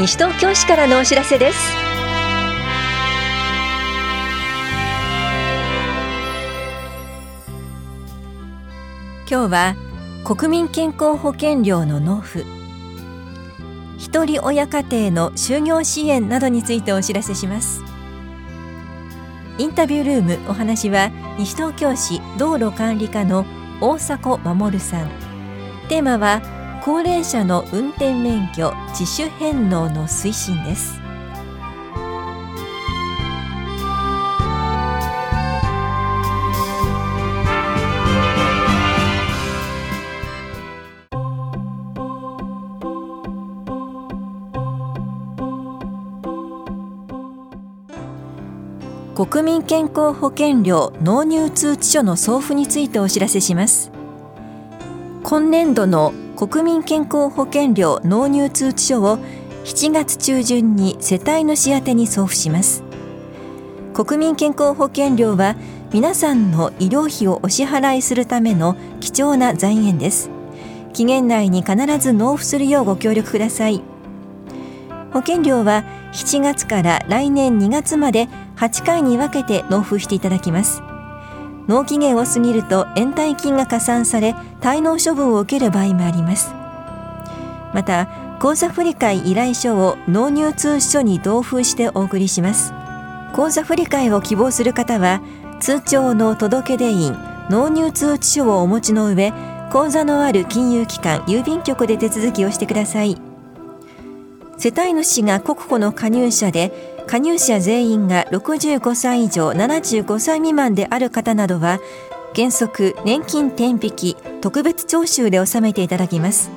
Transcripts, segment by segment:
西東京市からのお知らせです。今日は国民健康保険料の納付。一人親家庭の就業支援などについてお知らせします。インタビュールームお話は西東京市道路管理課の大迫守さん。テーマは高齢者の運転免許自主返納の推進です。国民健康保険料納入通知書の送付についてお知らせします。今年度の国民健康保険料納入通知書を7月中旬に世帯主宛に送付します。国民健康保険料は皆さんの医療費をお支払いするための貴重な財源です。期限内に必ず納付するようご協力ください。保険料は7月から来年2月まで8回に分けて納付していただきます。納期限を過ぎると延滞金が加算され滞納処分を受ける場合もあります。また口座振替依頼書を納入通知書に同封してお送りします。口座振替を希望する方は通帳の届出印納入通知書をお持ちの上口座のある金融機関郵便局で手続きをしてください。世帯主が国庫の加入者で加入者全員が65歳以上75歳未満である方などは原則年金天引き特別徴収で納めていただきます。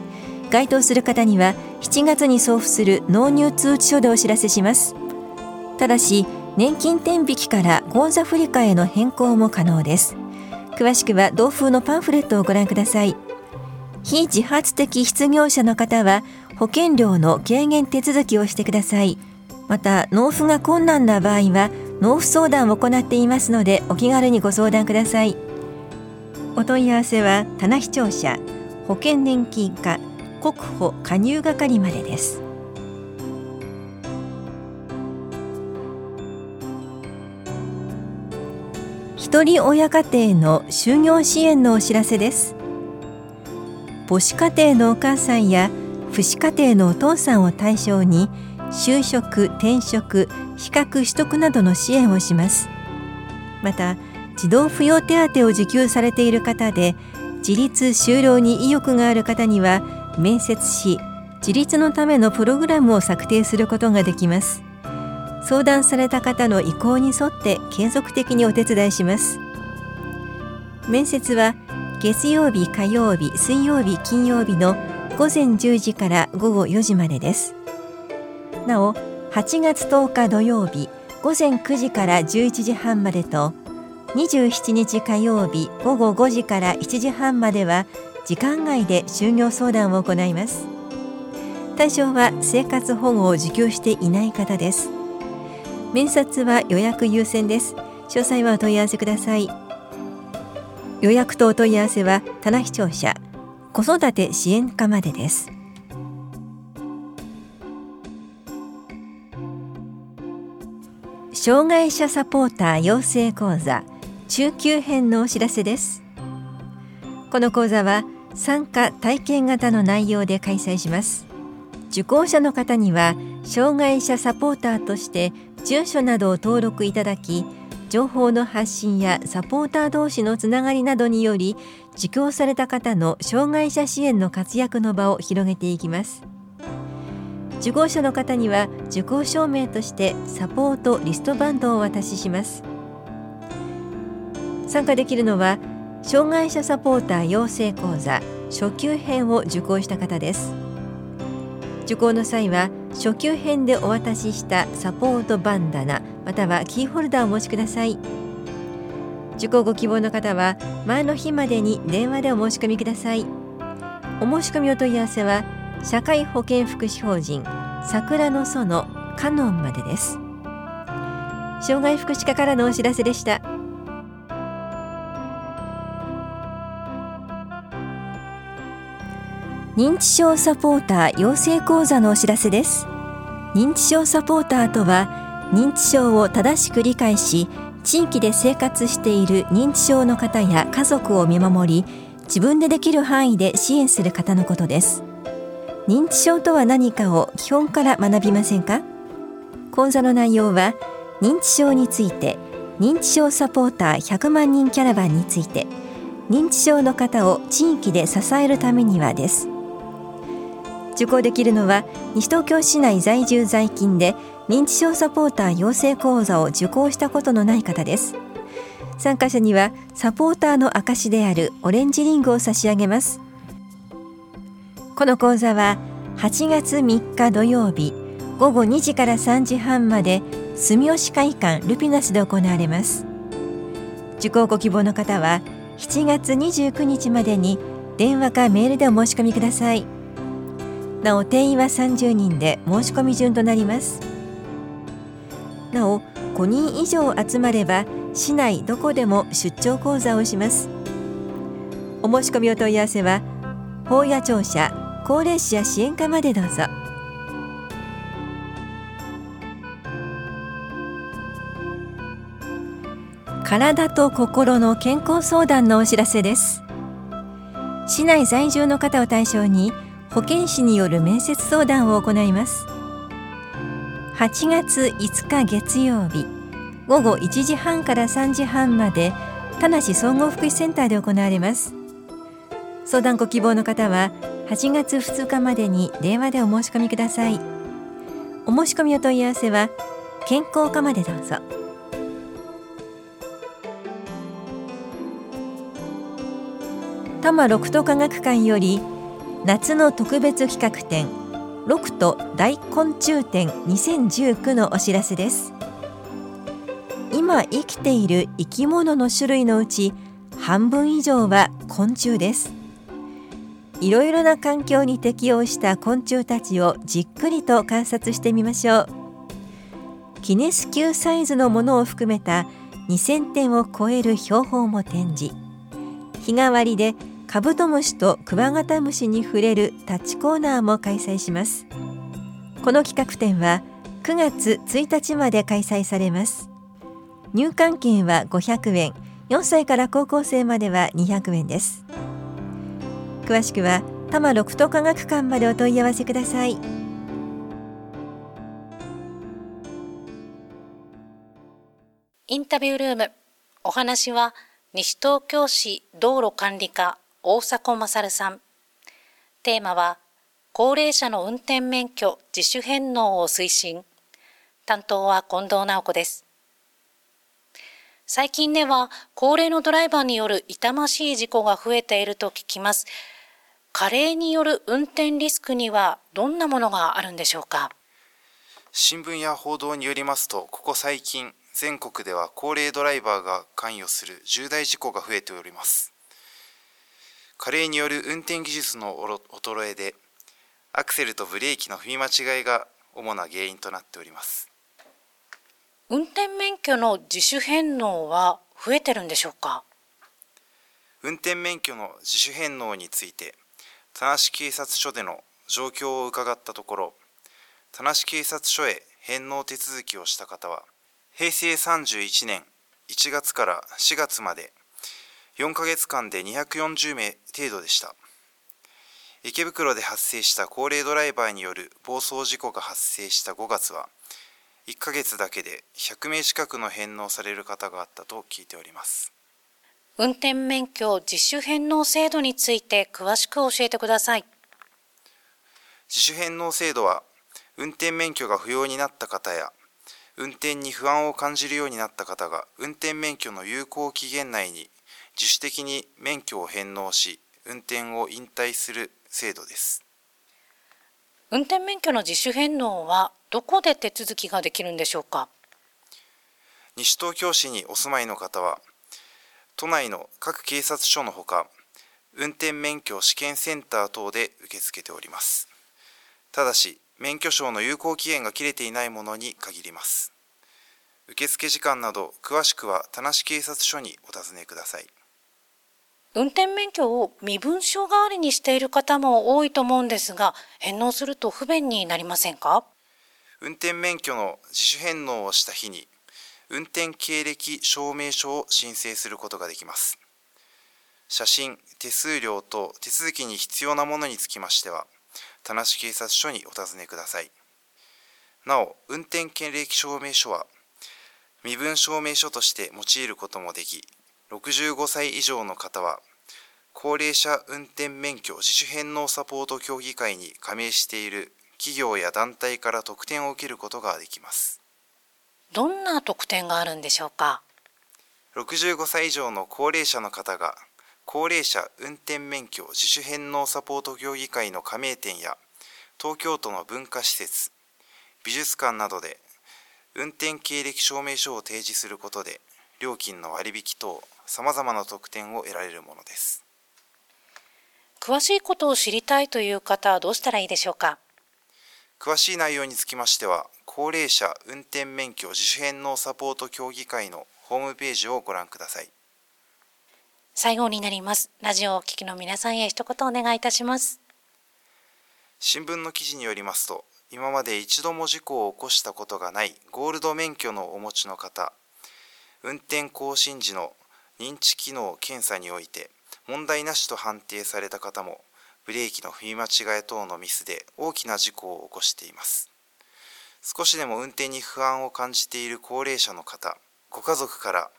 該当する方には7月に送付する納入通知書でお知らせします。ただし年金天引きから口座振替への変更も可能です。詳しくは同封のパンフレットをご覧ください。非自発的失業者の方は保険料の軽減手続きをしてください。また納付が困難な場合は納付相談を行っていますのでお気軽にご相談ください。お問い合わせは棚視聴者保険年金課国保加入係までです。一人親家庭の就業支援のお知らせです。母子家庭のお母さんや父子家庭のお父さんを対象に就職転職資格取得などの支援をします。また児童扶養手当を受給されている方で自立就労に意欲がある方には面接し自立のためのプログラムを策定することができます。相談された方の意向に沿って継続的にお手伝いします。面接は月曜日火曜日水曜日金曜日の午前10時から午後4時までです。なお8月10日土曜日午前9時から11時半までと27日火曜日午後5時から1時半までは時間外で就業相談を行います。対象は生活保護を受給していない方です。面接は予約優先です。詳細はお問い合わせください。予約とお問い合わせは棚視聴者子育て支援課までです。障害者サポーター養成講座中級編のお知らせです。この講座は参加体験型の内容で開催します。受講者の方には障害者サポーターとして住所などを登録いただき情報の発信やサポーター同士のつながりなどにより受講された方の障害者支援の活躍の場を広げていきます。受講者の方には受講証明としてサポートリストバンドをお渡しします。参加できるのは障害者サポーター養成講座初級編を受講した方です。受講の際は初級編でお渡ししたサポートバンダナまたはキーホルダーをお持ちください。受講ご希望の方は前の日までに電話でお申し込みください。お申し込みお問い合わせは社会保険福祉法人桜の園カノンまでです。障害福祉課からのお知らせでした。認知症サポーター養成講座のお知らせです。認知症サポーターとは認知症を正しく理解し地域で生活している認知症の方や家族を見守り自分でできる範囲で支援する方のことです。認知症とは何かを基本から学びませんか？講座の内容は認知症について認知症サポーター100万人キャラバンについて認知症の方を地域で支えるためにはです。受講できるのは西東京市内在住在勤で認知症サポーター養成講座を受講したことのない方です。参加者にはサポーターの証であるオレンジリングを差し上げます。この講座は8月3日土曜日午後2時から3時半まで住吉会館ルピナスで行われます。受講ご希望の方は7月29日までに電話かメールでお申し込みください。なお定員は30人で申し込み順となります。なお5人以上集まれば市内どこでも出張講座をします。お申し込みお問い合わせは法や庁舎高齢者支援課までどうぞ。体と心の健康相談のお知らせです。市内在住の方を対象に保健師による面接相談を行います。8月5日月曜日午後1時半から3時半まで田梨総合福祉センターで行われます。相談ご希望の方は8月2日までに電話でお申し込みください。お申し込みお問い合わせは健康課までどうぞ。多摩六都科学館より夏の特別企画展六都大昆虫展2019のお知らせです。今生きている生き物の種類のうち半分以上は昆虫です。いろいろな環境に適応した昆虫たちをじっくりと観察してみましょう。キネス級サイズのものを含めた2000点を超える標本も展示。日替わりでカブトムシとクワガタムシに触れるタッチコーナーも開催します。この企画展は9月1日まで開催されます。入館券は500円。4歳から高校生までは200円です。詳しくは多摩六都科学館までお問い合わせくださいインタビュールームお話は西東京市道路管理課大迫勝さん。テーマは、高齢者の運転免許自主返納を推進。担当は近藤直子です。最近では、高齢のドライバーによる痛ましい事故が増えていると聞きます。加齢による運転リスクにはどんなものがあるんでしょうか？新聞や報道によりますと、ここ最近、全国では高齢ドライバーが関与する重大事故が増えております。加齢による運転技術の衰えでアクセルとブレーキの踏み間違いが主な原因となっております運転免許の自主返納は増えてるんでしょうか運転免許の自主返納について田無警察署での状況を伺ったところ田無警察署へ返納手続きをした方は平成31年1月から4月まで4ヶ月間で240名程度でした。池袋で発生した高齢ドライバーによる暴走事故が発生した5月は1ヶ月だけで100名近くの返納される方があったと聞いております。運転免許自主返納制度について詳しく教えてください。自主返納制度は運転免許が不要になった方や運転に不安を感じるようになった方が運転免許の有効期限内に自主的に免許を返納し運転を引退する制度です。運転免許の自主返納はどこで手続きができるんでしょうか？西東京市にお住まいの方は都内の各警察署のほか運転免許試験センター等で受け付けております。ただし免許証の有効期限が切れていないものに限ります。受付時間など詳しくは田無警察署にお尋ねください。運転免許を身分証代わりにしている方も多いと思うんですが、返納すると不便になりませんか？運転免許の自主返納をした日に運転経歴証明書を申請することができます。写真手数料と手続きに必要なものにつきましては田無警察署にお尋ねください。なお運転経歴証明書は身分証明書として用いることもでき65歳以上の方は高齢者運転免許自主返納サポート協議会に加盟している企業や団体から特典を受けることができます。どんな特典があるんでしょうか？65歳以上の高齢者の方が高齢者運転免許自主返納サポート協議会の加盟店や東京都の文化施設美術館などで運転経歴証明書を提示することで料金の割引等さまざまな特典を得られるものです。詳しいことを知りたいという方はどうしたらいいでしょうか？詳しい内容につきましては高齢者運転免許自主返納サポート協議会のホームページをご覧ください。最後になります。ラジオをお聞きの皆さんへ一言お願いいたします。新聞の記事によりますと今まで一度も事故を起こしたことがないゴールド免許のお持ちの方運転更新時の認知機能検査において問題なしと判定された方もブレーキの踏み間違え等のミスで大きな事故を起こしています。少しでも運転に不安を感じている高齢者の方ご家族から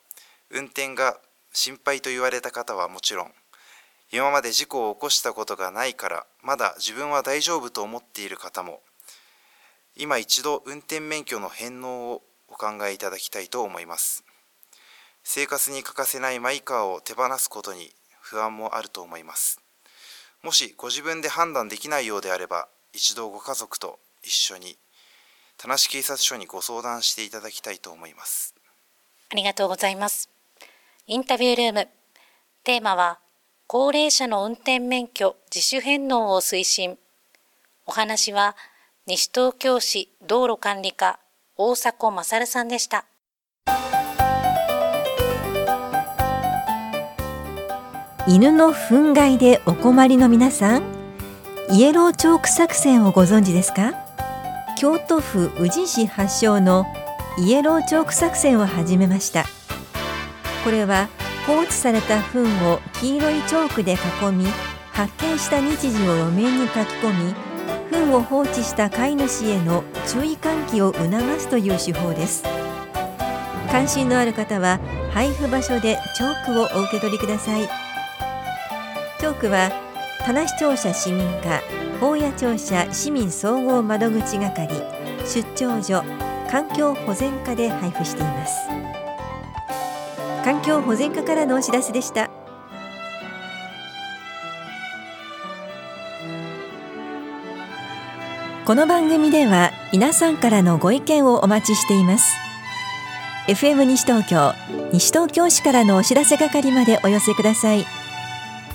運転が心配と言われた方はもちろん今まで事故を起こしたことがないからまだ自分は大丈夫と思っている方も今一度運転免許の返納をお考えいただきたいと思います。生活に欠かせないマイカーを手放すことに不安もあると思います。もしご自分で判断できないようであれば一度ご家族と一緒に田無警察署にご相談していただきたいと思います。ありがとうございます。インタビュールーム。テーマは高齢者の運転免許自主返納を推進。お話は西東京市道路管理課大迫勝さんでした。犬の憤慨でお困りの皆さんイエローチョーク作戦をご存知ですか？京都府宇治市発祥のイエローチョーク作戦を始めました。これは放置された糞を黄色いチョークで囲み発見した日時を路面に書き込み糞を放置した飼い主への注意喚起を促すという手法です。関心のある方は配布場所でチョークをお受け取りください。チョークは田無庁舎市民課法屋庁舎市民総合窓口係出張所環境保全課で配布しています。環境保全課からのお知らせでした。この番組では皆さんからのご意見をお待ちしています。FM 西東京西東京市からのお知らせ係までお寄せください。